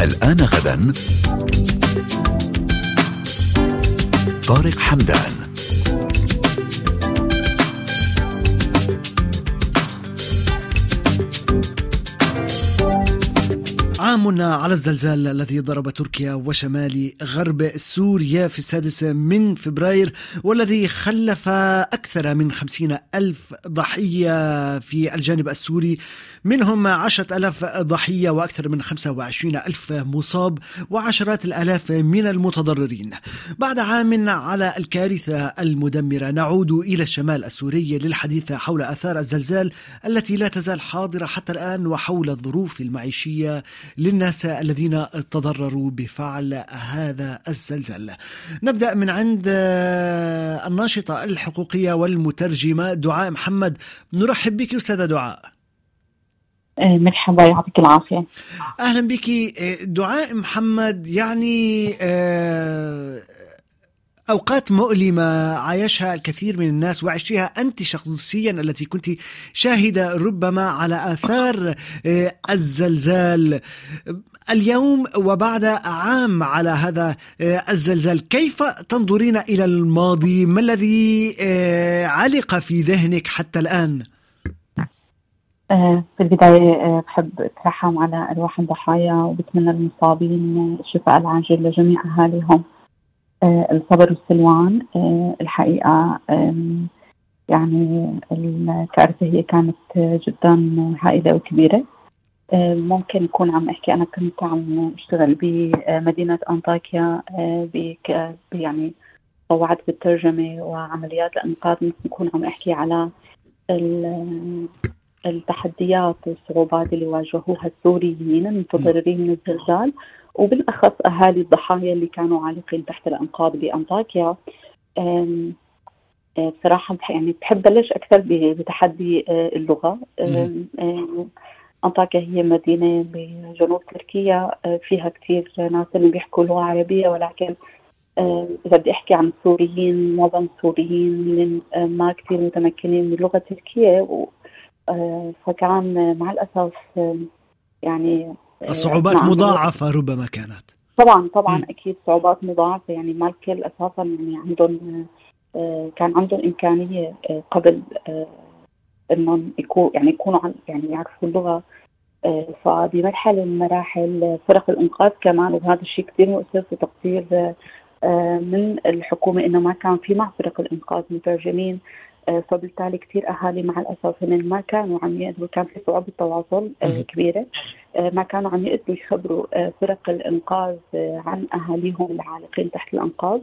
الآن غدا. طارق حمدان. عام على الزلزال الذي ضرب تركيا وشمال غرب سوريا في السادس من فبراير والذي خلف أكثر من خمسين ألف ضحية في الجانب السوري. منهم عشرة ألاف ضحية وأكثر من خمسة وعشرين ألف مصاب وعشرات الآلاف من المتضررين. بعد عام على الكارثة المدمرة نعود إلى الشمال السوري للحديث حول آثار الزلزال التي لا تزال حاضرة حتى الآن وحول الظروف المعيشية للناس الذين تضرروا بفعل هذا الزلزال. نبدأ من عند الناشطة الحقوقية والمترجمة دعاء محمد. نرحب بك أستاذة دعاء. مرحبا يعطيك العافية. أهلا بك. دعاء محمد يعني أوقات مؤلمة عايشها الكثير من الناس وعشتها أنت شخصيا التي كنت شاهدة ربما على آثار الزلزال. اليوم وبعد عام على هذا الزلزال كيف تنظرين إلى الماضي؟ ما الذي علق في ذهنك حتى الآن؟ في البداية بحب أترحم على أرواح الضحايا وبتمنى المصابين الشفاء العاجل لجميع أهاليهم. الصبر والسلوان الحقيقة يعني الكارثة هي كانت جدا هائلة وكبيرة. ممكن يكون عم أحكي أنا كنت عم أشتغل بمدينة أنطاكيا يعني طوعت بالترجمة وعمليات الإنقاذ. ممكن نكون عم أحكي على التحديات والصعوبات اللي واجهوها السوريين المتضررين من الزلزال. وبالأخص أهالي الضحايا اللي كانوا عالقين تحت الأنقاض بأنطاكيا بصراحة يعني بحب بلش أكثر بتحدي اللغة. أنطاكيا هي مدينة بجنوب تركيا فيها كثير ناس اللي بيحكوا لغة عربية ولكن إذا بدي أحكي عن السوريين معظم السوريين ما كثير متمكنين من اللغة التركية فكان مع الأسف يعني الصعوبات مضاعفة ربما كانت. طبعا طبعا م. أكيد صعوبات مضاعفة. يعني ما الكل أساسا يعني عندهم كان عندهم إمكانية قبل إنهم يكون يعني يكونوا يعني يعرفوا اللغة فبمرحله من مراحل فرق الإنقاذ كمان. وهذا الشيء كثير مؤثر في تقصير من الحكومة إنه ما كان في مع فرق الإنقاذ. مترجمين فبالتالي كثير أهالي مع الأسف هن ما كانوا عم يقدروا كان في صعوبة تواصل كبيرة. ما كانوا عم يقدروا يخبروا فرق الإنقاذ عن أهاليهم العالقين تحت الأنقاض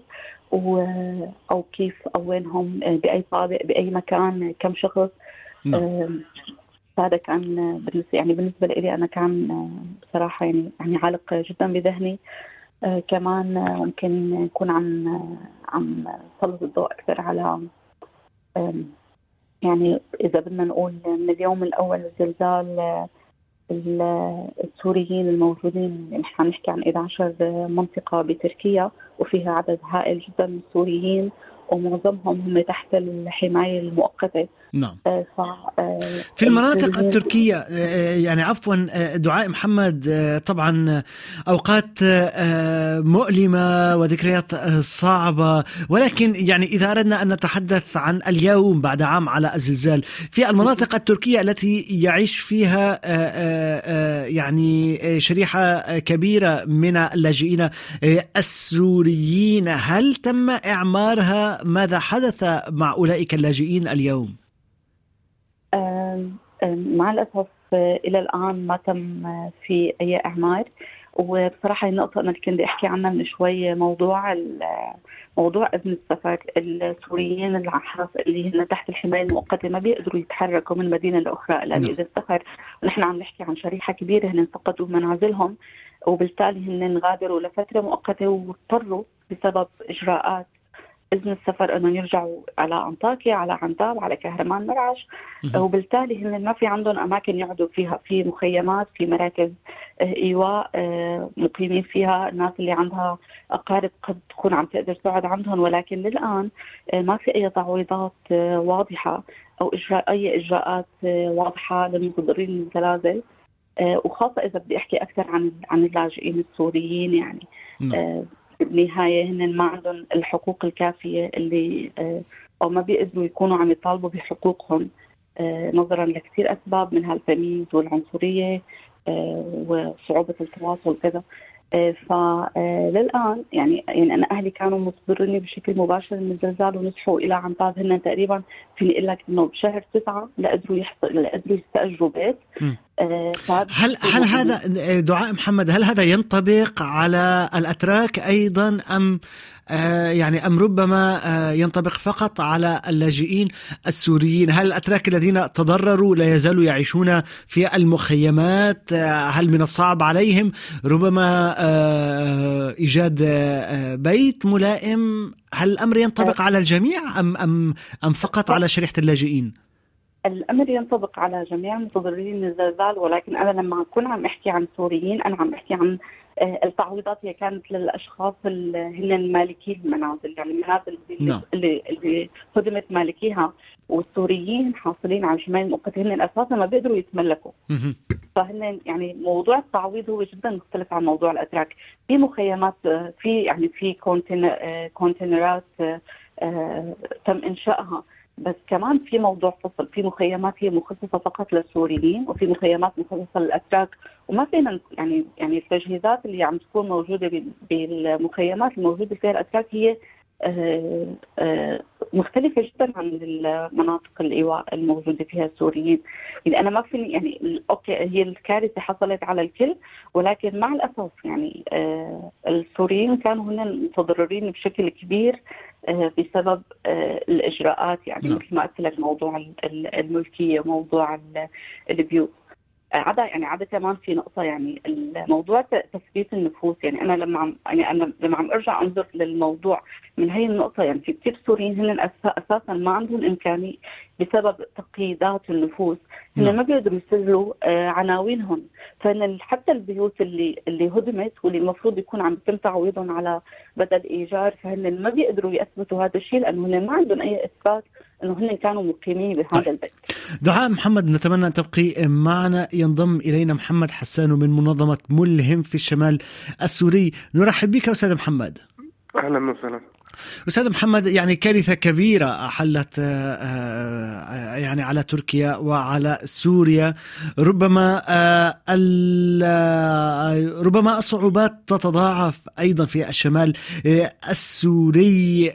أو كيف أو وينهم بأي طابق بأي مكان كم شخص. نعم. هذا كان بالنسبة يعني بالنسبة لي أنا كان بصراحه يعني يعني عالق جدا بذهني. آه كمان ممكن نكون عم عم نسلط الضوء أكثر على يعني إذا بدنا نقول من اليوم الأول الزلزال السوريين الموجودين نحن نحكي عن 11 منطقة بتركيا وفيها عدد هائل جدا من السوريين. ومعظمهم هم تحت الحماية المؤقتة. نعم. ف... في المناطق التركية يعني عفوا دعاء محمد طبعا أوقات مؤلمة وذكريات صعبة. ولكن يعني إذا أردنا أن نتحدث عن اليوم بعد عام على الزلزال في المناطق التركية التي يعيش فيها يعني شريحة كبيرة من اللاجئين السوريين هل تم إعمارها ماذا حدث مع أولئك اللاجئين اليوم؟ مع الأسف إلى الآن ما تم في أي إعمار. وبصراحة النقطة أنا كنت أحكي عنها من شوي موضوع موضوع إذن السفر السوريين العحاص اللي هن تحت الحماية المؤقتة ما بيقدروا يتحركوا من مدينة لأخرى إلا بإذن السفر. ونحن عم نحكي عن شريحة كبيرة هن فقدوا منازلهم وبالتالي هن غادروا لفترة مؤقتة واضطروا بسبب إجراءات اذن السفر انهم يرجعوا على أنطاكيا على عنتاب على كهرمان مرعش. وبالتالي هن ما في عندهم أماكن يقعدوا فيها. في مخيمات في مراكز إيواء مقيمين فيها. الناس اللي عندها أقارب قد تكون عم تقدر تقعد عندهم. ولكن للآن ما في أي تعويضات واضحة أو إجراء أي إجراءات واضحة للمتضررين من الزلازل وخاصة إذا بدي أحكي أكثر عن عن اللاجئين السوريين يعني. نعم. بالنهاية هن ما عندهم الحقوق الكافية اللي أو ما بيقدروا يكونوا عم يطالبوا بحقوقهم. نظرا لكثير أسباب منها التمييز والعنصرية وصعوبة التواصل كذا. فللان يعني يعني أنا أهلي كانوا مصدريني بشكل مباشر من الزلزال ونصحوا إلى عنباب هن تقريبا فيني أقول لك إنه بشهر تسعة لقدروا يحصل لقدروا يستأجروا بيت. آه هل هل هذا دعاء محمد هل هذا ينطبق على الأتراك أيضا أم آه يعني أم ربما آه ينطبق فقط على اللاجئين السوريين؟ هل الأتراك الذين تضرروا لا يزالوا يعيشون في المخيمات؟ آه هل من الصعب عليهم ربما آه، إيجاد آه، بيت ملائم؟ هل الأمر ينطبق على الجميع أم أم أم فقط على شريحة اللاجئين؟ الأمر ينطبق على جميع المتضررين من الزلزال ولكن أنا لما أكون عم أحكي عن سوريين أنا عم أحكي عن آه، التعويضات هي كانت للأشخاص اللي هن مالكي المنازل يعني المنازل اللي. نعم. اللي اللي هدمت مالكيها والسوريين حاصلين على الحمايه المؤقته هن أساسا ما بيقدروا يتملكوا فهن يعني موضوع التعويض هو جدا مختلف عن موضوع الأتراك في مخيمات في يعني في كونتينرات آه، تم إنشائها بس كمان في موضوع فصل في مخيمات هي مخصصة فقط للسوريين وفي مخيمات مخصصة للأتراك. وما فينا يعني يعني التجهيزات اللي عم تكون موجودة بالمخيمات الموجودة فيها الأتراك هي آه، آه، مختلفة جدا عن المناطق الإيواء الموجودة فيها السوريين يعني أنا ما فيني يعني okay هي الكارثة حصلت على الكل ولكن مع الأسف يعني آه، السوريين كانوا هن متضررين بشكل كبير بسبب الإجراءات يعني نعم. مثل ما قلت لك موضوع الملكية موضوع البيوت عدا يعني عدا كمان في نقطة يعني الموضوع تثبيت النفوس. يعني أنا لما عم يعني أنا لما عم أرجع أنظر للموضوع من هي النقطة يعني في كثير سوريين هن أساسا ما عندهم إمكانية بسبب تقييدات النفوس هن نعم. ما بيقدروا يسجلوا آه، عناوينهم فإن حتى البيوت اللي اللي هدمت واللي المفروض يكون عم يتم تعويضهم على بدل إيجار فهن ما بيقدروا يثبتوا هذا الشيء لأنه هن ما عندهم أي إثبات إنه هن كانوا مقيمين بهذا طيب. البيت. دعاء محمد نتمنى أن تبقي معنا ينضم إلينا محمد حسان من منظمة ملهم في الشمال السوري نرحب بك أستاذ محمد. أهلا وسهلا. أستاذ محمد يعني كارثة كبيرة حلت آه، آه، يعني على تركيا وعلى سوريا. ربما آه، ربما الصعوبات تتضاعف أيضا في الشمال السوري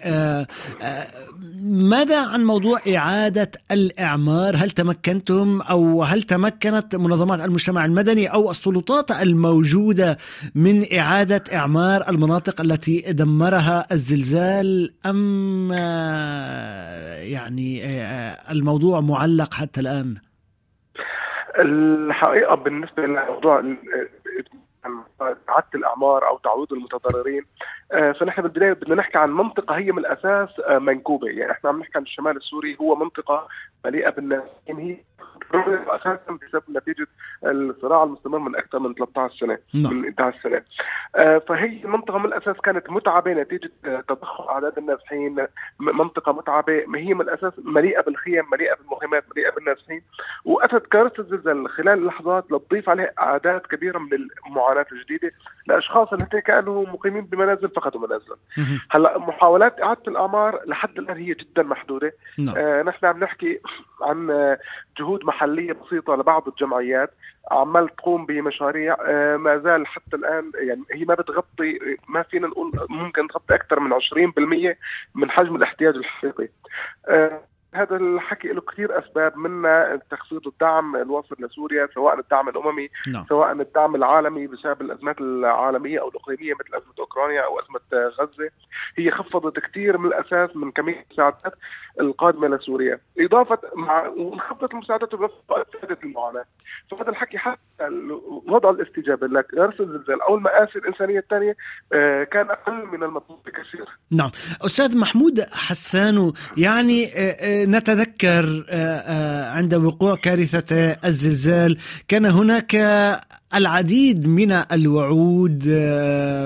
ماذا عن موضوع إعادة الإعمار؟ هل تمكنتم أو هل تمكنت منظمات المجتمع المدني أو السلطات الموجودة من إعادة إعمار المناطق التي دمرها الزلزال؟ أم يعني الموضوع معلق حتى الآن؟ الحقيقة بالنسبة لموضوع اعاده الأعمار أو تعويض المتضررين آه، فنحن بالبداية بدنا نحكي عن منطقة هي من الأساس آه، منكوبة. يعني إحنا عم نحكي عن الشمال السوري هو منطقة مليئة بالناس. هي أساسا بسبب نتيجة الصراع المستمر من أكثر من 13 سنة نعم. من 11 سنه آه، فهي منطقة من الأساس كانت متعبة نتيجة تضخم أعداد النازحين منطقة متعبة. هي من الأساس مليئة بالخيم مليئة بالمخيمات مليئة بالنازحين واتت كارثة الزلزال خلال لحظات لتضيف عليها أعداد كبيرة من المعاناة الجديدة لأشخاص التي كانوا مقيمين بمنازل فقدوا منازلهم هلأ محاولات إعادة الأعمار لحد الآن هي جدا محدودة. نعم. آه نحن عم نحكي عن جهود محلية بسيطة لبعض الجمعيات. عمال تقوم بمشاريع آه ما زال حتى الآن يعني هي ما بتغطي ما فينا نقول ممكن تغطي أكثر من 20% من حجم الاحتياج الحقيقي. آه هذا الحكي له كثير أسباب منها تخفيض الدعم الواصل لسوريا سواء الدعم الأممي نعم. سواء الدعم العالمي بسبب الأزمات العالمية أو الاقليميه مثل أزمة أوكرانيا أو أزمة غزة. هي خفضت كثير من الأساس من كمية المساعدات القادمة لسوريا. إضافة مع وانخفضت المساعدات وزادت المعاناة. فهذا الحكي حتى وضع الاستجابة لكارثه الزلزال أو المآسي الإنسانية الثانية آه، كان أقل من المطلوب بكثير. نعم. أستاذ محمود حسانو يعني آه، نتذكر عند وقوع كارثة الزلزال كان هناك العديد من الوعود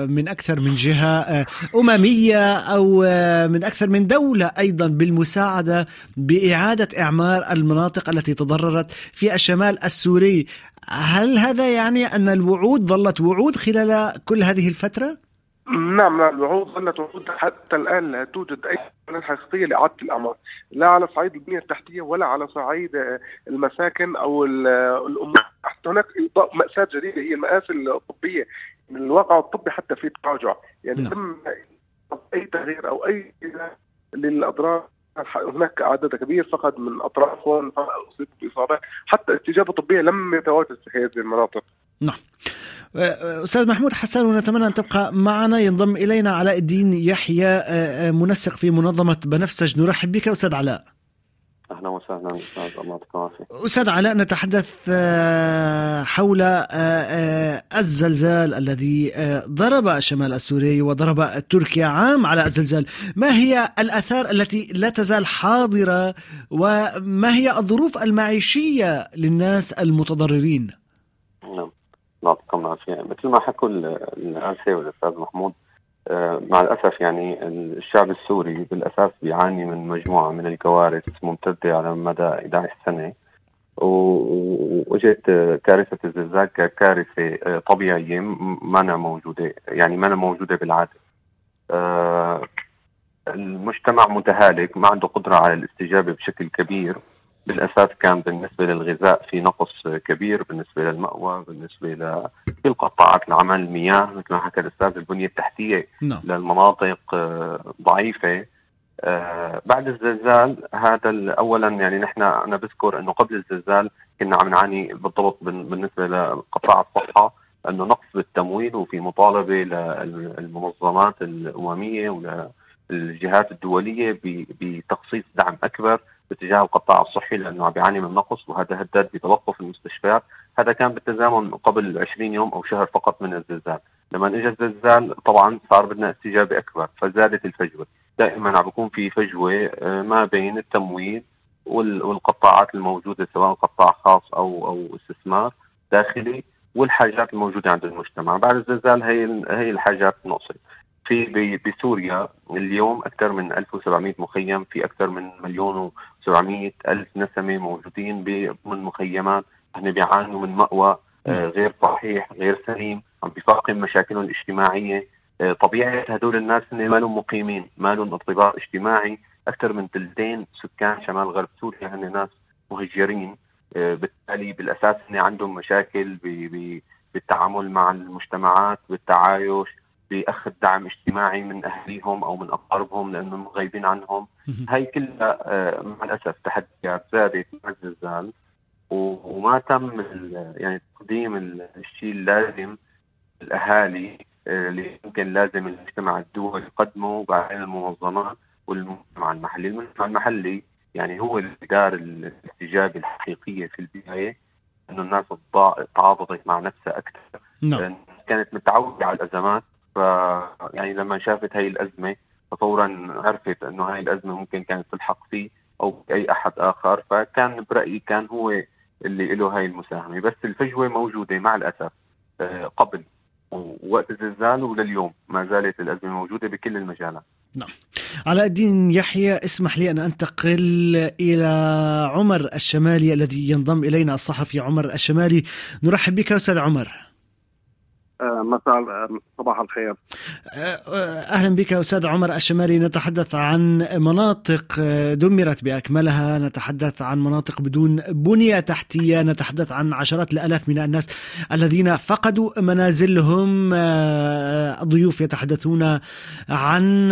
من أكثر من جهة أممية أو من أكثر من دولة أيضا بالمساعدة بإعادة إعمار المناطق التي تضررت في الشمال السوري هل هذا يعني أن الوعود ظلت وعود خلال كل هذه الفترة؟ نعم نعم. الوعود ظلت وعود حتى الآن لا توجد أي حقيقيه لاعاده الأعمار. لا على صعيد البنية التحتية ولا على صعيد المساكن أو الأمور. حتى هناك مأساة جديدة هي المآسي الطبية الواقع الطبي حتى في تراجع يعني نعم. تم أي تغيير أو أي للأضرار. هناك عدد كبير فقد من اطرافهم اصيبوا بإصابات. حتى استجابه طبيه لم يتواجد في هذه المناطق. نعم. أستاذ محمود حسان ونتمنى أن تبقى معنا. ينضم إلينا علاء الدين يحيى منسق في منظمة بنفسج نرحب بك أستاذ علاء. أهلا وسهلا أستاذ الله يعطيك العافيه أستاذ علاء نتحدث حول الزلزال الذي ضرب الشمال السوري وضرب تركيا عام على الزلزال. ما هي الأثار التي لا تزال حاضرة؟ وما هي الظروف المعيشية للناس المتضررين؟ نعم. يعطيكم العافيه مثل ما حكوا الأنسة والأستاذ محمود آه، مع الأسف يعني الشعب السوري بالأساس بيعاني من مجموعة من الكوارث ممتدة على مدى 11 سنة. وإجت كارثة الزلزال ككارثة آه، طبيعية ما موجودة يعني ما موجودة بالعادة. آه، المجتمع متهالك ما عنده قدرة على الاستجابة بشكل كبير. بالأساس كان بالنسبة للغذاء في نقص كبير بالنسبة للمأوى بالنسبة لكل قطاعات العمل المياه مثل ما حكى الأستاذ البنية التحتية no. نعم. للمناطق آه، ضعيفة آه، بعد الزلزال هذا اولا يعني نحن أنا بذكر إنه قبل الزلزال كنا عم نعاني بالضبط بالنسبة لقطاع الصحة إنه نقص بالتمويل وفي مطالبة للمنظمات الأممية وللجهات الدولية بتخصيص دعم أكبر باتجاه القطاع الصحي لأنه عم بيعاني من نقص وهذا هدد بتوقف المستشفيات، هذا كان بالتزامن قبل 20 يوم أو شهر فقط من الزلزال، لما اجى الزلزال طبعا صار بدنا استجابه اكبر فزادت الفجوة، دائما عم بيكون في فجوة آه، ما بين التمويل والقطاعات الموجودة سواء قطاع خاص أو أو استثمار داخلي والحاجات الموجودة عند المجتمع، بعد الزلزال هي هي الحاجات نقصت. في بسوريا اليوم أكثر من 1700 مخيم في أكثر من مليون و700 ألف نسمة موجودين ضمن مخيمات هن بيعانوا من مأوى آه، غير صحيح غير سليم عم بيفاقم مشاكلهم الاجتماعية. آه، طبيعه هدول الناس هن ما لهم مقيمين ما لهم ارتباط اجتماعي. أكثر من ثلثين سكان شمال غرب سوريا هن ناس مهجرين. آه، بالتالي بالأساس هن عندهم مشاكل بالتعامل مع المجتمعات بالتعايش بأخذ دعم اجتماعي من أهليهم أو من أقاربهم لأنهم غايبين عنهم. هي كلها آه، مع الأسف تحديات زادت مع الزلزال. وما تم يعني تقديم الشيء اللازم الأهالي آه، اللي يمكن لازم المجتمع الدولي يقدمه وبعدين المنظمات والمجتمع المحلي، المجتمع المحلي يعني هو اللي دار الاستجابة الحقيقية في البداية إنه الناس تعاطفت مع نفسها أكثر. نعم. كانت متعودة على الأزمات. ف يعني لما شافت هاي الأزمة ففورا عرفت إنه هاي الأزمة ممكن كانت تلحق فيه أو أي أحد آخر فكان برأيي كان هو اللي له هاي المساهمة. بس الفجوة موجودة مع الأسف آه، قبل ووقت الزلزال ولليوم ما زالت الأزمة موجودة بكل المجالات. نعم. علاء الدين يحيى اسمح لي أن أنتقل إلى عمر الشمالي الذي ينضم إلينا الصحفي عمر الشمالي. نرحب بك أستاذ عمر. مساء صباح الخير. أهلا بك أستاذ عمر الشمالي نتحدث عن مناطق دمرت بأكملها. نتحدث عن مناطق بدون بنية تحتية. نتحدث عن عشرات الآلاف من الناس الذين فقدوا منازلهم. الضيوف يتحدثون عن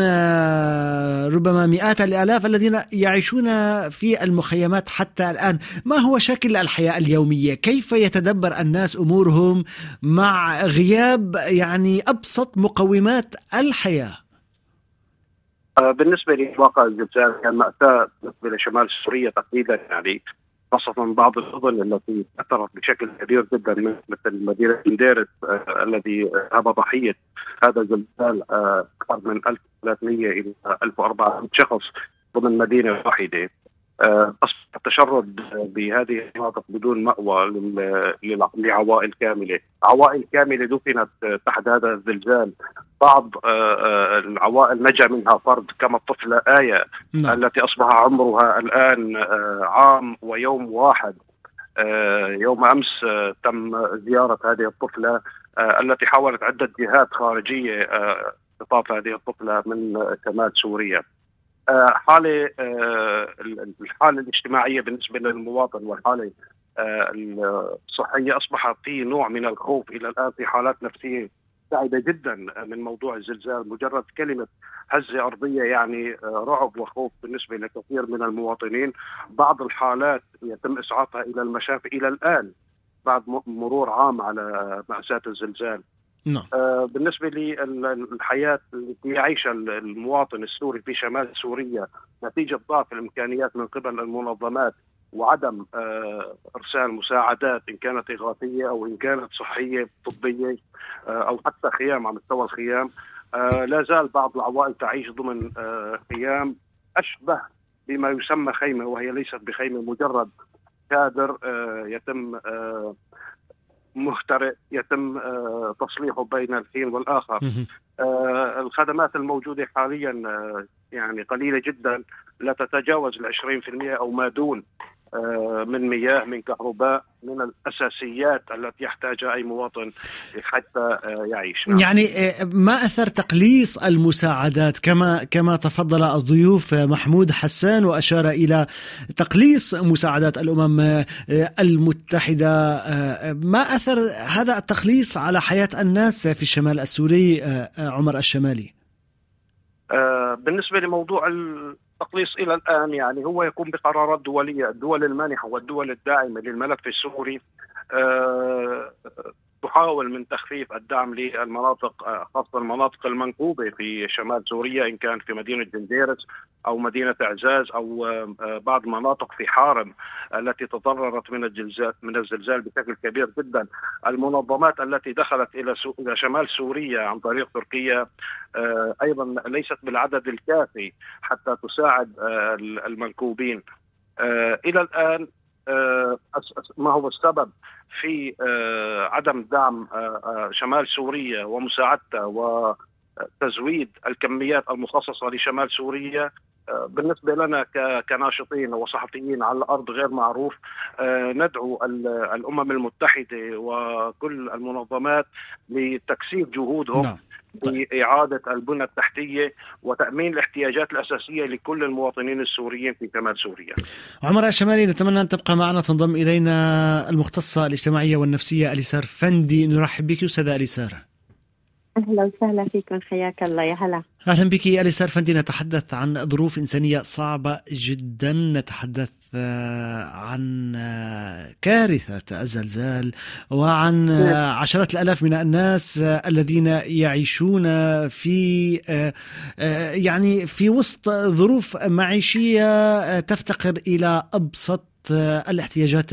ربما مئات الآلاف الذين يعيشون في المخيمات حتى الآن. ما هو شكل الحياة اليومية؟ كيف يتدبر الناس أمورهم مع غياب غياب يعني أبسط مقومات الحياة. آه، بالنسبة لواقع الزلزال كان مأساة بالنسبة لشمال سوريا تقريبا يعني خاصة بعض المدن التي أثرت بشكل كبير جدا مثل مدينة مديرس آه الذي هاب ضحية هذا الزلزال أكثر آه من 1300 إلى 1400 شخص ضمن مدينة واحدة. أصبح التشرد بهذه المناطق بدون مأوى لعوائل كاملة. عوائل كاملة دفنت تحت هذا الزلزال. بعض العوائل نجا منها فرد كما الطفلة آية نعم. التي أصبح عمرها الآن عام ويوم واحد. يوم أمس تم زيارة هذه الطفلة التي حاولت عدة جهات خارجية خطاف هذه الطفلة من شمال سوريا. آه، حالة آه، الحالة الاجتماعية بالنسبة للمواطن والحالة آه، الصحية اصبح في نوع من الخوف إلى الآن في حالات نفسية صعبه جدا من موضوع الزلزال. مجرد كلمة هزة أرضية يعني رعب وخوف بالنسبة لكثير من المواطنين. بعض الحالات يتم إسعافها إلى المشافي. إلى الآن بعد مرور عام على مأساة الزلزال. نعم. آه بالنسبة للحياه التي يعيشها المواطن السوري في شمال سوريا نتيجة ضعف الإمكانيات من قبل المنظمات وعدم آه إرسال مساعدات إن كانت إغاثية أو إن كانت صحية طبية آه أو حتى خيام على مستوى الخيام لا زال بعض العوائل تعيش ضمن خيام أشبه بما يسمى خيمة وهي ليست بخيمة مجرد كادر يتم مهترئ يتم آه، تصليحه بين الحين والآخر. آه، الخدمات الموجودة حاليا آه، يعني قليلة جدا لا تتجاوز ال 20% أو ما دون. من مياه من كهرباء من الأساسيات التي يحتاجها أي مواطن حتى آه، يعيش نعم. يعني آه، ما أثر تقليص المساعدات كما كما تفضل الضيوف محمود حسان وأشار إلى تقليص مساعدات الأمم المتحدة ما أثر هذا التقليص على حياة الناس في الشمال السوري عمر الشمالي بالنسبة لموضوع التقليص إلى الآن يعني هو يكون بقرارات دوليه، الدول المانحة والدول الداعمة للملف السوري آه، تحاول من تخفيف الدعم للمناطق آه، خاصة المناطق المنكوبه في شمال سوريا إن كان في مدينة جنديرس أو مدينة أعزاز أو آه، بعض المناطق في حارم التي تضررت من الزلزال من الزلزال بشكل كبير جدا. المنظمات التي دخلت إلى إلى شمال سوريا عن طريق تركيا آه، أيضا ليست بالعدد الكافي حتى تساعد المنكوبين إلى الآن ما هو السبب في عدم دعم شمال سوريا ومساعدته وتزويد الكميات المخصصة لشمال سوريا بالنسبة لنا كناشطين وصحفيين على الأرض غير معروف ندعو الأمم المتحدة وكل المنظمات لتكثيف جهودهم نعم. بإعادة البنى التحتية وتأمين الاحتياجات الأساسية لكل المواطنين السوريين في شمال سوريا. عمر الشمالي نتمنى أن تبقى معنا تنضم إلينا المختصة الاجتماعية والنفسية أليسار فندي. نرحب بك أستاذة أليسار. أهلا وسهلا فيكم حياك الله يا هلا. أهلا بك أليسار فندي. نتحدث عن ظروف إنسانية صعبة جدا. نتحدث عن كارثة الزلزال وعن. عشرات الألاف من الناس الذين يعيشون في يعني في وسط ظروف معيشية تفتقر إلى أبسط الاحتياجات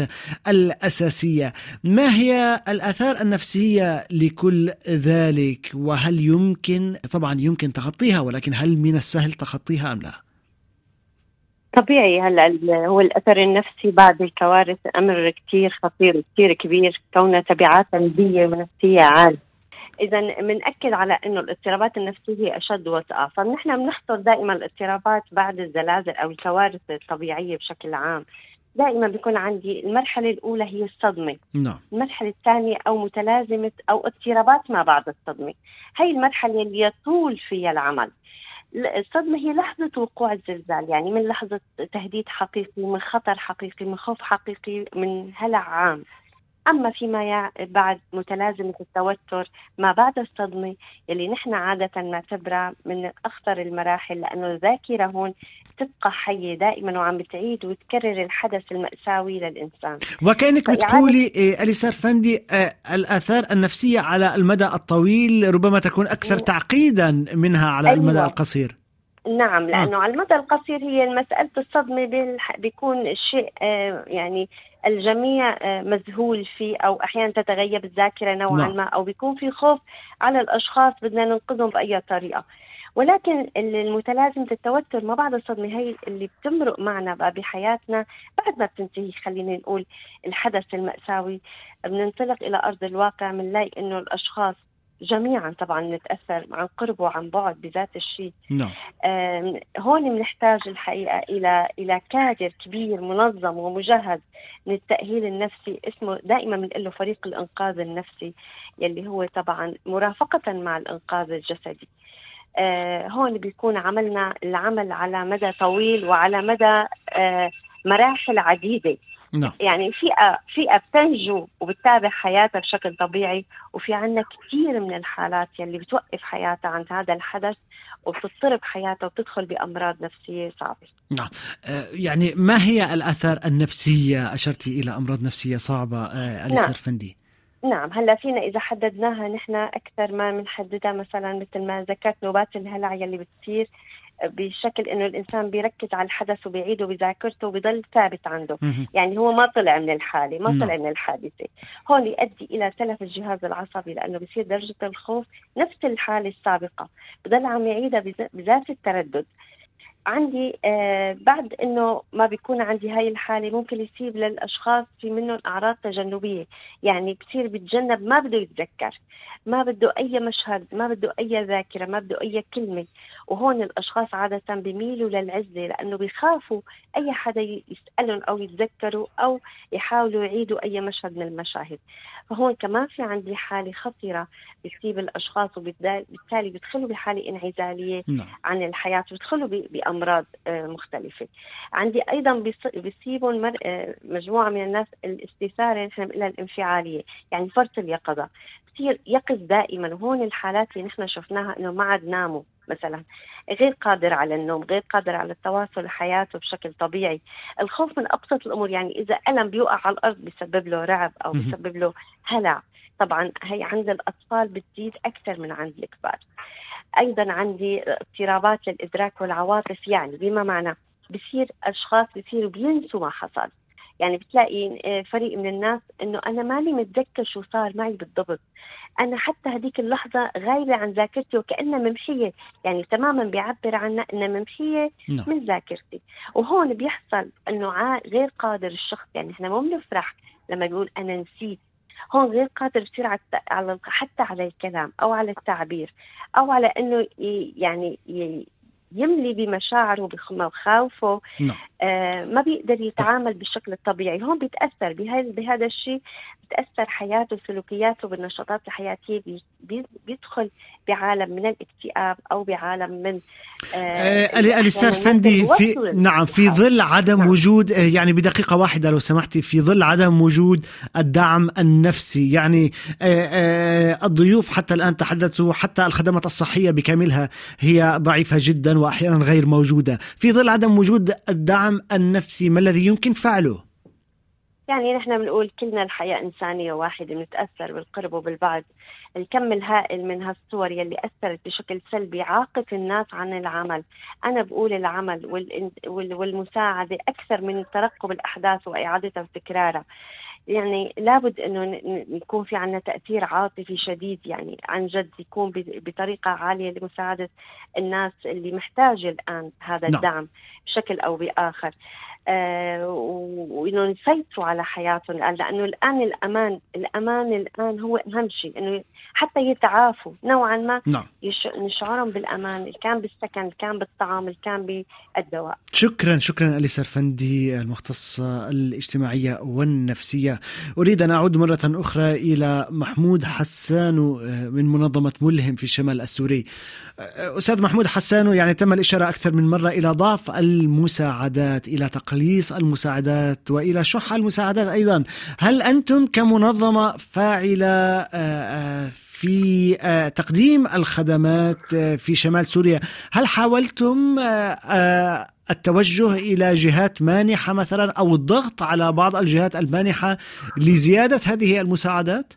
الأساسية ما هي الآثار النفسية لكل ذلك وهل يمكن طبعا يمكن تخطيها ولكن هل من السهل تخطيها أم لا طبيعي هلا هو الأثر النفسي بعد الكوارث أمر كثير خطير كثير كبير كونه تبعات سلبيه ونفسية عالية. اذا بناكد على إنه الاضطرابات النفسية أشد وطأة. فنحن بنحصر دائما الاضطرابات بعد الزلازل أو الكوارث الطبيعية بشكل عام. دائما بيكون عندي المرحلة الأولى هي الصدمة. نعم. المرحلة الثانية أو متلازمة أو اضطرابات ما بعد الصدمة. هي المرحلة اللي يطول فيها العمل. الصدمة هي لحظة وقوع الزلزال يعني من لحظة تهديد حقيقي من خطر حقيقي من خوف حقيقي من هلع عام. أما فيما بعد متلازمة التوتر ما بعد الصدمة اللي نحن عادة نعتبرها من أخطر المراحل لأنه الذاكرة هون تبقى حية دائما وعم بتعيد وتكرر الحدث المأساوي للإنسان وكأنك بتقولي إيه، أليسار فندي آه، الآثار النفسية على المدى الطويل ربما تكون أكثر تعقيدا منها على أيوة. المدى القصير نعم آه. لأنه آه. على المدى القصير هي مساله الصدمه بيكون الشيء آه يعني الجميع آه مذهول فيه أو أحيانا تتغيب الذاكرة نوعا نعم. ما أو بيكون في خوف على الأشخاص بدنا ننقذهم بأي طريقة ولكن المتلازمة التوتر ما بعد الصدمة هي اللي بتمرق معنا بقى بحياتنا بعد ما بتنتهي خلينا نقول الحدث المأساوي بننطلق إلى أرض الواقع بنلاقي إنه الأشخاص جميعا طبعا نتأثر عن قرب وعن بعد بذات الشيء. نعم. هون بنحتاج الحقيقة إلى إلى كادر كبير منظم ومجهز للتأهيل النفسي. اسمه دائما بنقول له فريق الإنقاذ النفسي يلي هو طبعا مرافقة مع الإنقاذ الجسدي. آه هون بيكون عملنا العمل على مدى طويل وعلى مدى آه مراحل عديدة. نعم. يعني فئة فئة بتنجو وبتتابع حياتها بشكل طبيعي وفي عنا كثير من الحالات يلي بتوقف حياتها عند هذا الحدث وبتضطرب حياتها وبتدخل بأمراض نفسية صعبة نعم آه يعني ما هي الآثار النفسية أشرتي إلى أمراض نفسية صعبة آه أليسر نعم. فندي نعم هلأ فينا إذا حددناها نحن أكثر ما بنحددها مثلا مثل ما ذكرت نوبات الهلع يلي بتصير بشكل إنه الإنسان بيركز على الحدث وبيعيده بذاكرته وبيضل ثابت عنده. يعني هو ما طلع من الحالة ما طلع من الحادثة. هون يؤدي إلى تلف الجهاز العصبي لأنه بصير درجة الخوف نفس الحالة السابقة. بضل عم يعيدها بذات التردد. عندي آه بعد إنه ما بيكون عندي هاي الحالة ممكن يصيب للأشخاص في منهم أعراض تجنبية. يعني بصير بيتجنب ما بده يتذكر ما بده أي مشهد ما بده أي ذاكرة ما بده أي كلمة. وهون الأشخاص عادة بيميلوا للعزلة لأنه بيخافوا أي حدا يسألهم أو يتذكروا أو يحاولوا يعيدوا أي مشهد من المشاهد. فهون كمان في عندي حالة خطيرة بتصيب الأشخاص وبالتالي بيدخلوا بحالة انعزالية نعم. عن الحياة بيدخلوا بأمراض آه، مختلفة. عندي أيضا بيصيبهم آه، مجموعة من الناس الاستثارة نحن بنقولها الانفعالية يعني فرط اليقظة. بصير يقظ دائما وهون الحالات اللي نحن شفناها إنه ما عاد ناموا مثلا. غير قادر على النوم غير قادر على التواصل حياته بشكل طبيعي. الخوف من أبسط الأمور يعني إذا ألم بيوقع على الأرض بيسبب له رعب أو بيسبب له هلع. طبعا هي عند الأطفال بتزيد أكثر من عند الكبار. أيضا عندي اضطرابات للإدراك والعواطف يعني بما معنى بصير أشخاص بصيروا بينسوا ما حصل. يعني بتلاقي فريق من الناس إنه أنا ماني متذكر شو صار معي بالضبط. أنا حتى هذيك اللحظة غايبة عن ذاكرتي وكأنها ممحية يعني تماما بيعبر عنها إنها ممحية نعم. من ذاكرتي. وهون بيحصل إنه غير قادر الشخص يعني إحنا مو بنفرح لما بيقول أنا نسيت هون غير قادر يصير على حتى على الكلام أو على التعبير أو على إنه يعني يملي بمشاعره بمخاوفه نعم. آه ما بيقدر يتعامل بالشكل الطبيعي. هون بيتأثر بهذا الشيء بتأثر حياته وسلوكياته بالنشاطات الحياتية. بيدخل بعالم من الاكتئاب أو بعالم من آه, آه، اليسار فندي في نعم في ظل عدم نعم. وجود آه، يعني بدقيقة واحدة لو سمحتي في ظل عدم وجود الدعم النفسي. يعني آه, آه، الضيوف حتى الآن تحدثوا حتى الخدمات الصحية بكاملها هي ضعيفة جدا وأحيانا غير موجودة في ظل عدم وجود الدعم النفسي ما الذي يمكن فعله؟ يعني نحن بنقول كلنا الحياة إنسانية واحدة بنتأثر بالقرب وبالبعد. الكم الهائل من هالصور يلي أثرت بشكل سلبي عاقت الناس عن العمل. أنا بقول العمل والمساعدة أكثر من ترقب الأحداث وإعادتها وتكرارها يعني لابد إنه يكون في عنا تأثير عاطفي شديد. يعني عن جد يكون بطريقة عالية لمساعدة الناس اللي محتاجة الآن هذا نعم. الدعم بشكل أو بآخر. آه وإنه يسيطروا على حياتهم الآن لأنه الآن الأمان الأمان الآن هو أهم شيء إنه حتى يتعافوا نوعا ما نعم. نشعرهم بالأمان كان بالسكن كان بالطعام كان بالدواء. شكرا شكرا اليسا فندي المختصه الاجتماعية والنفسية. أريد أن أعود مرة أخرى إلى محمود حسان آه، من منظمة ملهم في الشمال السوري. آه، أستاذ محمود حسان يعني تم الإشارة أكثر من مرة إلى ضعف المساعدات إلى تقليص المساعدات وإلى شح المساعدات. أيضا هل أنتم كمنظمة فاعلة آه، في آه، تقديم الخدمات آه، في شمال سوريا هل حاولتم آه، التوجه إلى جهات مانحة مثلا أو الضغط على بعض الجهات المانحة لزيادة هذه المساعدات؟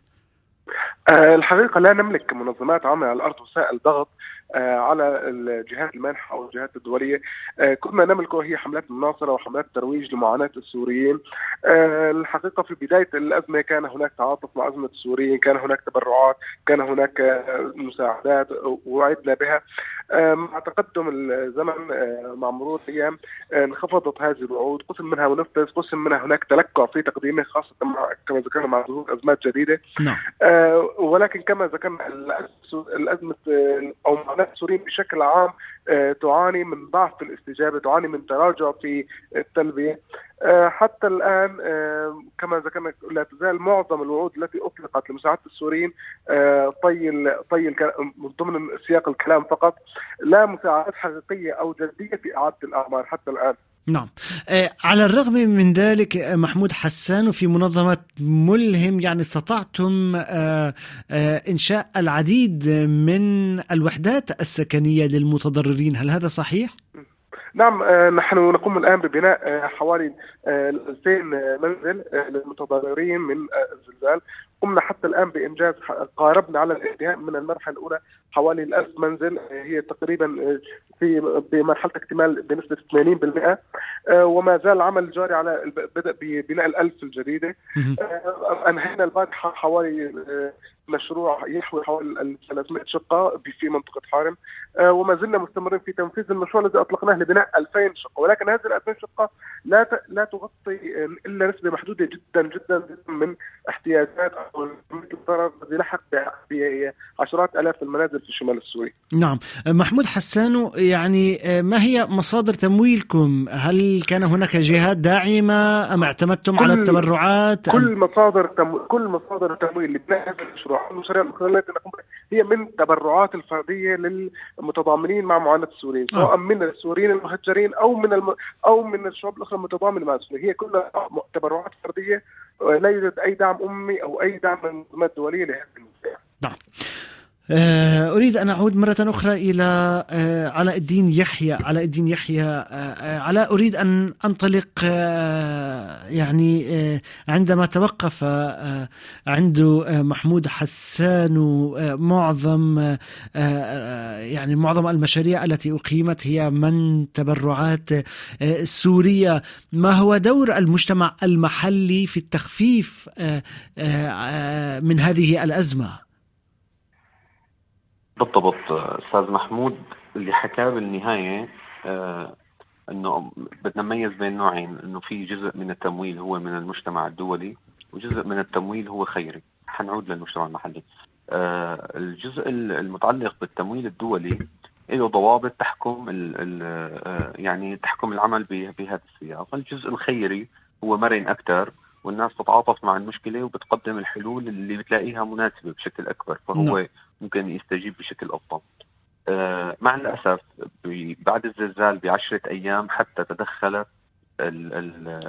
الحقيقة لا نملك كمنظمات عامة على الأرض وسائل ضغط على الجهات المانحه أو الجهات الدولية. كل ما نملكه هي حملات مناصرة وحملات ترويج لمعاناة السوريين. الحقيقة في بداية الأزمة كان هناك تعاطف مع أزمة السوريين كان هناك تبرعات كان هناك مساعدات وعدنا بها. مع تقدم الزمن مع مرور الأيام انخفضت هذه الوعود. قسم منها منفذ قسم منها هناك تلكع في تقديمه خاصة مع كما ذكرنا مع ظهور أزمات جديدة. نعم. آه ولكن كما ذكرنا الأزمة أو معاناة السوريين بشكل عام آه تعاني من ضعف في الاستجابة تعاني من تراجع في التلبية. آه حتى الآن آه كما ذكرنا لا تزال معظم الوعود التي أطلقت لمساعدة السوريين آه طي طي من ضمن سياق الكلام فقط لا مساعدات حقيقية أو جدية في إعادة الأعمار حتى الآن نعم على الرغم من ذلك محمود حسان في منظمة ملهم يعني استطعتم إنشاء العديد من الوحدات السكنية للمتضررين هل هذا صحيح؟ نعم نحن نقوم الآن ببناء حوالي 2000 منزل للمتضررين من الزلزال. قمنا حتى الآن بإنجاز قاربنا على الانتهاء من المرحلة الأولى حوالي الألف منزل هي تقريبا في بمرحلة اكتمال بنسبة 80% وما زال العمل جاري على بدأ ببناء الألف الجديدة. أنهينا البارحه حوالي مشروع يحوي حوالي 300 شقة في منطقة حارم. وما زلنا مستمرين في تنفيذ المشروع الذي أطلقناه لبناء 2000 شقة. ولكن هذه ال 2000 شقة لا لا تغطي إلا نسبة محدودة جدا جدا من احتياجات أو الضرر الذي لحق بعشرات آلاف المنازل. الشمال السوري. نعم، محمود حسان يعني ما هي مصادر تمويلكم؟ هل كان هناك جهات داعمة أم اعتمدتم على التبرعات؟ كل مصادر تم... كل مصادر التمويل لبناء هذا المشروع المشاريع نقوم هي من تبرعات الفردية للمتضامنين مع معاناة السوريين، سواء من السوريين المهجرين أو من الم... أو من الشعوب الاخرى المتضامنه مع السوريين، هي كلها تبرعات فردية لا يوجد أي دعم امي أو أي دعم من الدوليه لهذه المنطقة. نعم. أريد أن أعود مرة أخرى إلى علاء الدين يحيى علاء الدين يحيى علاء أريد أن أنطلق يعني عندما توقف عنده محمود حسان معظم يعني معظم المشاريع التي أقيمت هي من تبرعات سورية ما هو دور المجتمع المحلي في التخفيف من هذه الأزمة؟ بالضبط. أستاذ محمود اللي حكاه بالنهاية آه إنه بدنا نميز بين نوعين إنه في جزء من التمويل هو من المجتمع الدولي وجزء من التمويل هو خيري. حنعود للمجتمع المحلي. آه الجزء المتعلق بالتمويل الدولي له ضوابط تحكم ال ال يعني تحكم العمل بهذا السياق. الجزء الخيري هو مرن أكثر والناس تتعاطف مع المشكلة وبتقدم الحلول اللي بتلاقيها مناسبة بشكل أكبر. فهو م. ممكن يستجيب بشكل افضل. آه مع الأسف بعد الزلزال بعشرة أيام حتى تدخلت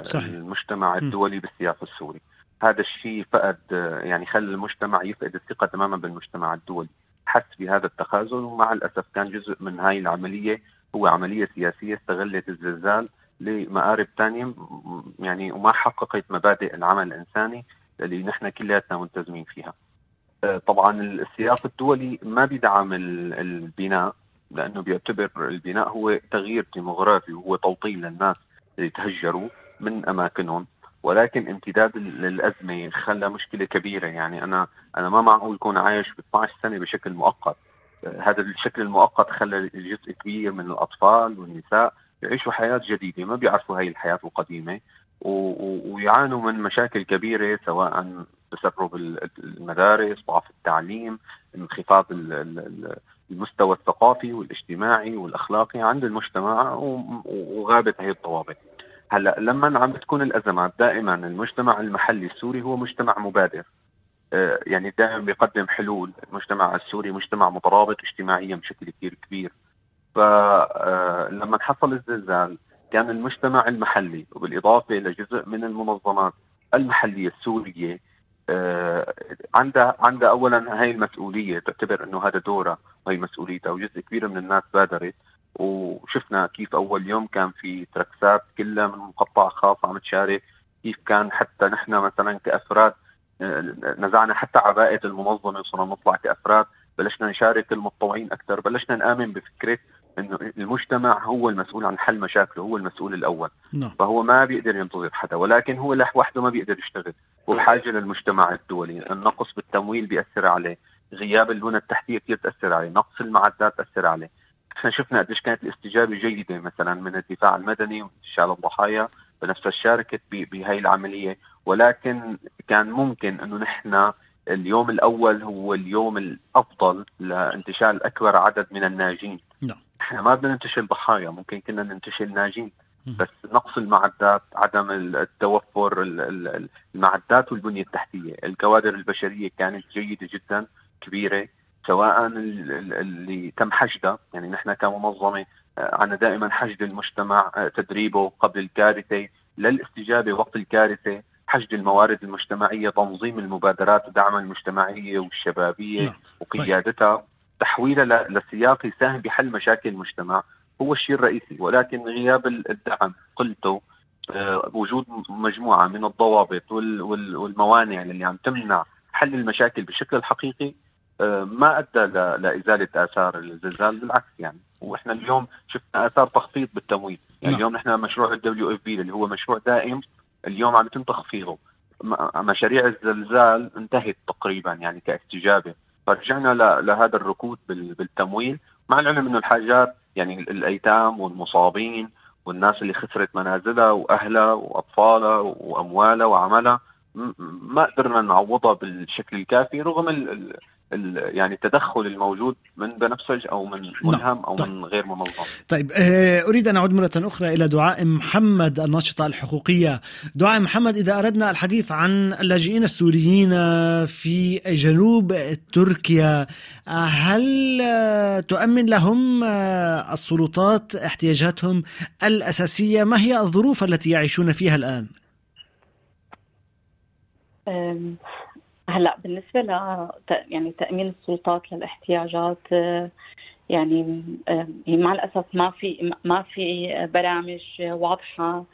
صحيح. المجتمع الدولي بالسياق السوري. هذا الشيء فقد يعني خلى المجتمع يفقد الثقة تماما بالمجتمع الدولي. حس بهذا التخاذل ومع الأسف كان جزء من هاي العملية هو عملية سياسية استغلت الزلزال لمآرب ثانية يعني وما حققت مبادئ العمل الإنساني اللي نحن كلياتنا ملتزمين فيها. طبعا السياق الدولي ما بيدعم البناء لأنه بيعتبر البناء هو تغيير ديموغرافي وهو توطين للناس اللي تهجروا من أماكنهم. ولكن امتداد للأزمة خلى مشكلة كبيرة. يعني أنا أنا ما معقول اكون عايش ب 12 سنة بشكل مؤقت. هذا الشكل المؤقت خلى جزء كبير من الأطفال والنساء يعيشوا حياة جديدة ما بيعرفوا هاي الحياة القديمة. ويعانوا من مشاكل كبيرة سواء تسرب المدارس ضعف التعليم انخفاض المستوى الثقافي والاجتماعي والأخلاقي عند المجتمع وغابت هي الضوابط. هلا لما عم بتكون الأزمات دائما المجتمع المحلي السوري هو مجتمع مبادر. يعني دائما بيقدم حلول. المجتمع السوري مجتمع مترابط اجتماعيا بشكل كثير كبير. فلما حصل الزلزال كان المجتمع المحلي وبالإضافة لجزء من المنظمات المحلية السورية عندها عندها اولا هاي المسؤولية تعتبر إنه هذا دورها وهي مسؤوليتها وجزء كبير من الناس بادرت. وشفنا كيف أول يوم كان في تركسات كلها من مقطع خاص عم تشارك كيف كان حتى نحن مثلا كأفراد نزعنا حتى عباءه المنظمة وصرنا نطلع كأفراد بلشنا نشارك المتطوعين أكثر بلشنا نآمن بفكرة إنه المجتمع هو المسؤول عن حل مشاكله هو المسؤول الأول. نعم. فهو ما بيقدر ينتظر حدا ولكن هو لوحده ما بيقدر يشتغل. وبحاجة للمجتمع الدولي. النقص بالتمويل بيأثر عليه. غياب البنى التحتية كثير تأثر عليه. نقص المعدات تأثر عليه. إحنا شفنا قديش كانت الاستجابة جيدة مثلا من الدفاع المدني وانتشال الضحايا بنفسها شاركت بهي العملية. ولكن كان ممكن إنه نحن اليوم الأول هو اليوم الأفضل لانتشال أكبر عدد من الناجين. نعم. إحنا ما بدنا ننتشل ضحايا ممكن كنا ننتشل ناجين. بس نقص المعدات عدم التوفر المعدات والبنية التحتية. الكوادر البشرية كانت جيدة جدا كبيرة سواء اللي تم حشدها يعني نحن كمنظمة آه، عنا دائما حشد المجتمع آه، تدريبه قبل الكارثة. للاستجابة وقت الكارثة حشد الموارد المجتمعية تنظيم المبادرات ودعمها المجتمعية والشبابية نعم. وقيادتها تحويلها لسياق يساهم بحل مشاكل المجتمع. هو الشيء الرئيسي ولكن غياب الدعم قلته آه، وجود مجموعة من الضوابط والموانع اللي عم تمنع حل المشاكل بشكل الحقيقي آه، ما أدى لإزالة آثار الزلزال بالعكس يعني. وإحنا اليوم شفنا آثار تخفيض بالتمويل. يعني نعم. اليوم نحن مشروع ال WFP اللي هو مشروع دائم اليوم عم يتم تخفيضه. مشاريع الزلزال انتهت تقريبا يعني كاستجابة. فرجعنا لهذا الركود بالتمويل مع العلم إنه الحاجات يعني الأيتام والمصابين والناس اللي خسرت منازلها وأهلها وأطفالها وأموالها وعملها. ما قدرنا نعوضها بالشكل الكافي رغم يعني التدخل الموجود من بنفسج أو من نعم. ملهم أو طيب. من غير منظم. طيب آه، أريد أن أعود مرة أخرى إلى دعاء محمد الناشطة الحقوقية. دعاء محمد إذا أردنا الحديث عن اللاجئين السوريين في جنوب تركيا هل تؤمن لهم السلطات احتياجاتهم الأساسية؟ ما هي الظروف التي يعيشون فيها الآن؟ هلا بالنسبة ل يعني تأمين السلطات للاحتياجات يعني مع الأسف ما في ما في برامج واضحة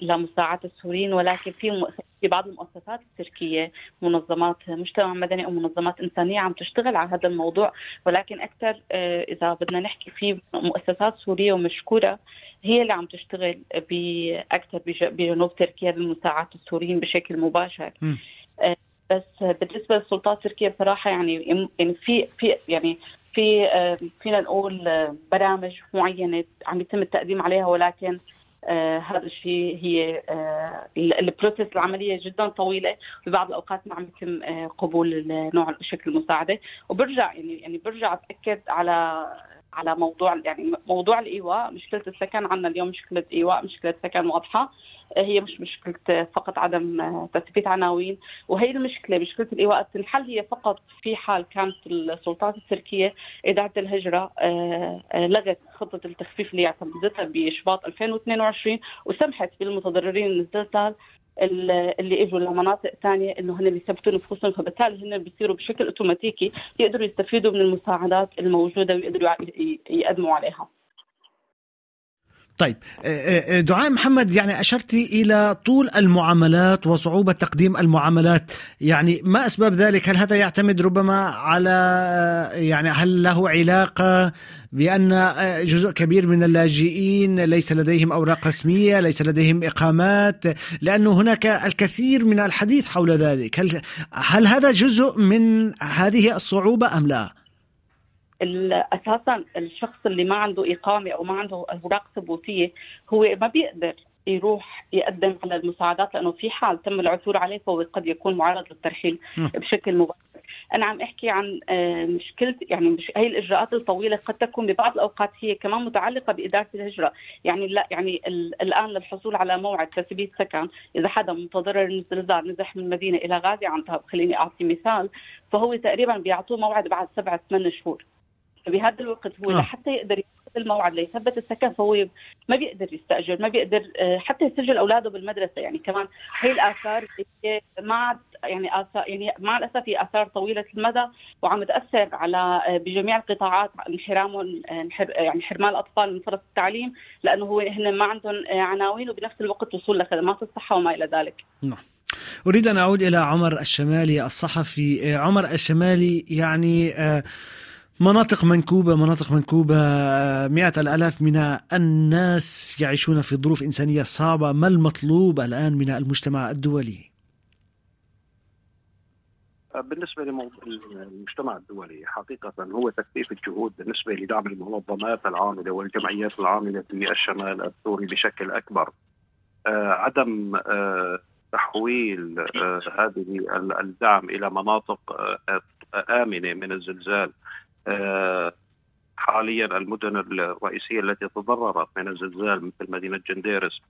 لمساعدة السوريين ولكن في في بعض المؤسسات التركية منظمات مجتمع مدني أو منظمات إنسانية عم تشتغل على هذا الموضوع. ولكن أكثر آه، إذا بدنا نحكي في مؤسسات سورية ومشكورة هي اللي عم تشتغل أكثر بجنوب تركيا بمساعدة السوريين بشكل مباشر. آه، بس بالنسبة للسلطات التركية بصراحة يعني يعني في في يعني في فينا نقول برامج معينة عم يتم التقديم عليها ولكن آه هذا الشيء هي آه البروسيس العملية جدا طويلة. في بعض الأوقات ما عم يتم آه قبول نوع شكل المساعدة. وبرجع يعني يعني برجع أتأكد على على موضوع يعني موضوع الإيواء. مشكلة السكن عندنا اليوم مشكلة إيواء مشكلة سكن واضحة. هي مش مشكلة فقط عدم تثبيت عناوين. وهي المشكلة مشكلة الإيواء. تنحل هي فقط في حال كانت السلطات التركية إدارة الهجرة آه، آه، لغت خطة التخفيف اللي اعتمدتها بشباط 2022 وسمحت بالمتضررين من الزلزال؟ اللي إجوا لمناطق ثانية إنه هن بيثبتوا نفوسهم فبالتالي هن بيصيروا بشكل أوتوماتيكي يقدروا يستفيدوا من المساعدات الموجودة ويقدروا يقدموا عليها. طيب آه، آه، آه، دعاء محمد يعني أشرت إلى طول المعاملات وصعوبة تقديم المعاملات. يعني ما أسباب ذلك؟ هل هذا يعتمد ربما على يعني هل له علاقة بأن جزء كبير من اللاجئين ليس لديهم أوراق رسمية ليس لديهم إقامات؟ لأنه هناك الكثير من الحديث حول ذلك. هل, هل هذا جزء من هذه الصعوبة أم لا؟ أساسا الشخص اللي ما عنده إقامة أو ما عنده أوراق ثبوتية هو ما بيقدر يروح يقدم على المساعدات لأنه في حال تم العثور عليه فهو قد يكون معرض للترحيل بشكل مباشر. أنا عم أحكي عن آه، مشكلة يعني مش هي الإجراءات الطويلة قد تكون ببعض الأوقات هي كمان متعلقة بإدارة الهجرة. يعني لا يعني الآن للحصول على موعد تثبيت سكن إذا حدا متضرر من الزلزال نزح من المدينة إلى غازي عنتاب خليني أعطي مثال فهو تقريبا بيعطوه موعد بعد سبعة ثمان شهور. فبهذا الوقت هو آه. لحتى يقدر ياخذ الموعد ليثبت السكن فهو ما بيقدر يستأجر ما بيقدر آه، حتى يسجل أولاده بالمدرسة يعني كمان هي الآثار ما يعني آثار يعني مع الأسف هي آثار طويلة المدى وعم تأثر على آه، بجميع القطاعات انحرامهم آه، يعني حرمان الأطفال من فرص التعليم لأنه هو هن ما عندهم عناوين وبنفس الوقت وصول لخدمات الصحة وما إلى ذلك. نعم. أريد أن أعود إلى عمر الشمالي الصحفي عمر الشمالي يعني مناطق منكوبة مناطق منكوبة مئة الألاف من الناس يعيشون في ظروف إنسانية صعبة ما المطلوب الآن من المجتمع الدولي؟ بالنسبة للمجتمع الدولي حقيقة هو تكثيف الجهود بالنسبة لدعم المنظمات العاملة والجمعيات العاملة في الشمال السوري بشكل أكبر آه، عدم آه، تحويل آه، هذه الدعم إلى مناطق آمنة من الزلزال حاليا المدن الرئيسية التي تضررت من الزلزال مثل مدينة جنديرس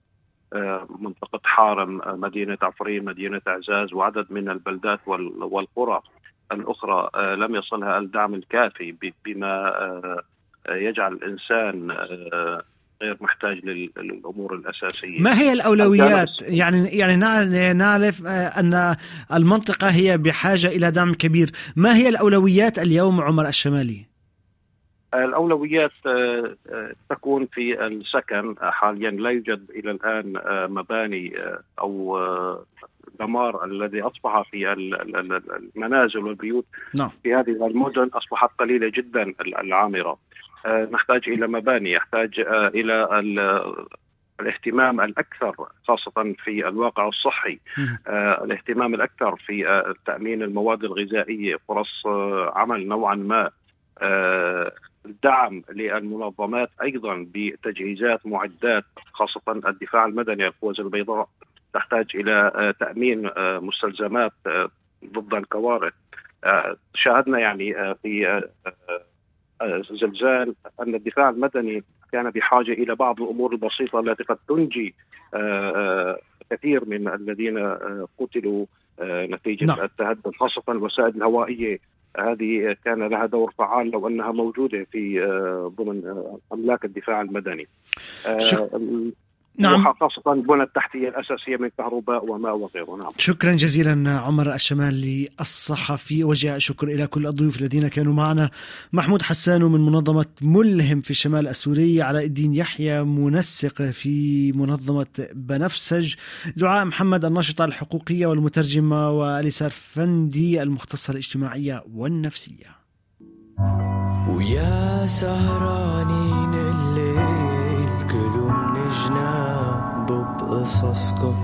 منطقة حارم مدينة عفرين مدينة عزاز وعدد من البلدات والقرى الأخرى آه، لم يصلها الدعم الكافي بما آه، يجعل الإنسان آه، غير محتاج للأمور الأساسية. ما هي الأولويات؟ يعني يعني نعرف أن المنطقة هي بحاجة إلى دعم كبير. ما هي الأولويات اليوم عمر الشمالي؟ الأولويات آه، آه، تكون في السكن. حاليا لا يوجد إلى الآن آه، مباني أو دمار الذي أصبح في المنازل والبيوت نعم. في هذه المدن أصبحت قليلة جدا العامرة. نحتاج إلى مباني يحتاج إلى الاهتمام الأكثر خاصة في الواقع الصحي. آه الاهتمام الأكثر في تأمين المواد الغذائية فرص عمل نوعا ما. آه الدعم للمنظمات أيضا بتجهيزات معدات خاصة الدفاع المدني القوات البيضاء تحتاج إلى آه، تأمين آه، مستلزمات آه، ضد الكوارث. شاهدنا يعني في زلزال أن الدفاع المدني كان بحاجة إلى بعض الأمور البسيطة التي قد تنجي كثير من الذين قتلوا نتيجة نعم. التهدد خاصة الوسائل الهوائية هذه كان لها دور فعال لو أنها موجودة في آه، ضمن آه، أملاك الدفاع المدني. شك... نعم. خاصة البنى التحتية الأساسية من كهرباء وماء وغيره. نعم. شكرا جزيلا عمر الشمالي الصحفي وجه الشكر إلى كل الضيوف الذين كانوا معنا. محمود حسان من منظمة ملهم في الشمال السوري علاء الدين يحيى منسق في منظمة بنفسج. دعاء محمد الناشطة الحقوقية والمترجمة واليسار فندي المختصة الاجتماعية والنفسية. ويا سهرانين الليل نجنا بقصصكم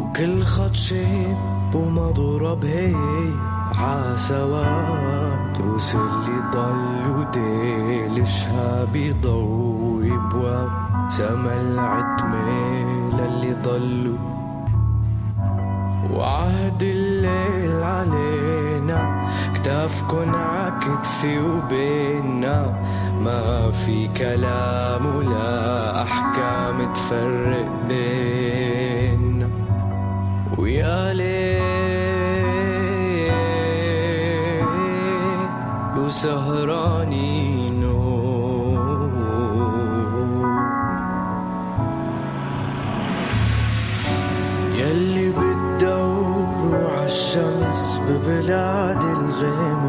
وكل خط شيب ومضرب هيك عسوات. روس اللي ضلوا ديل شهاب يضوي بواب. سما العتمة للي ضلوا. وعهد الليل كتافكن عكتفي وبينا ما في كلام ولا أحكام تفرق بينا ويا ليل وسهرانين عالشمس ببلاد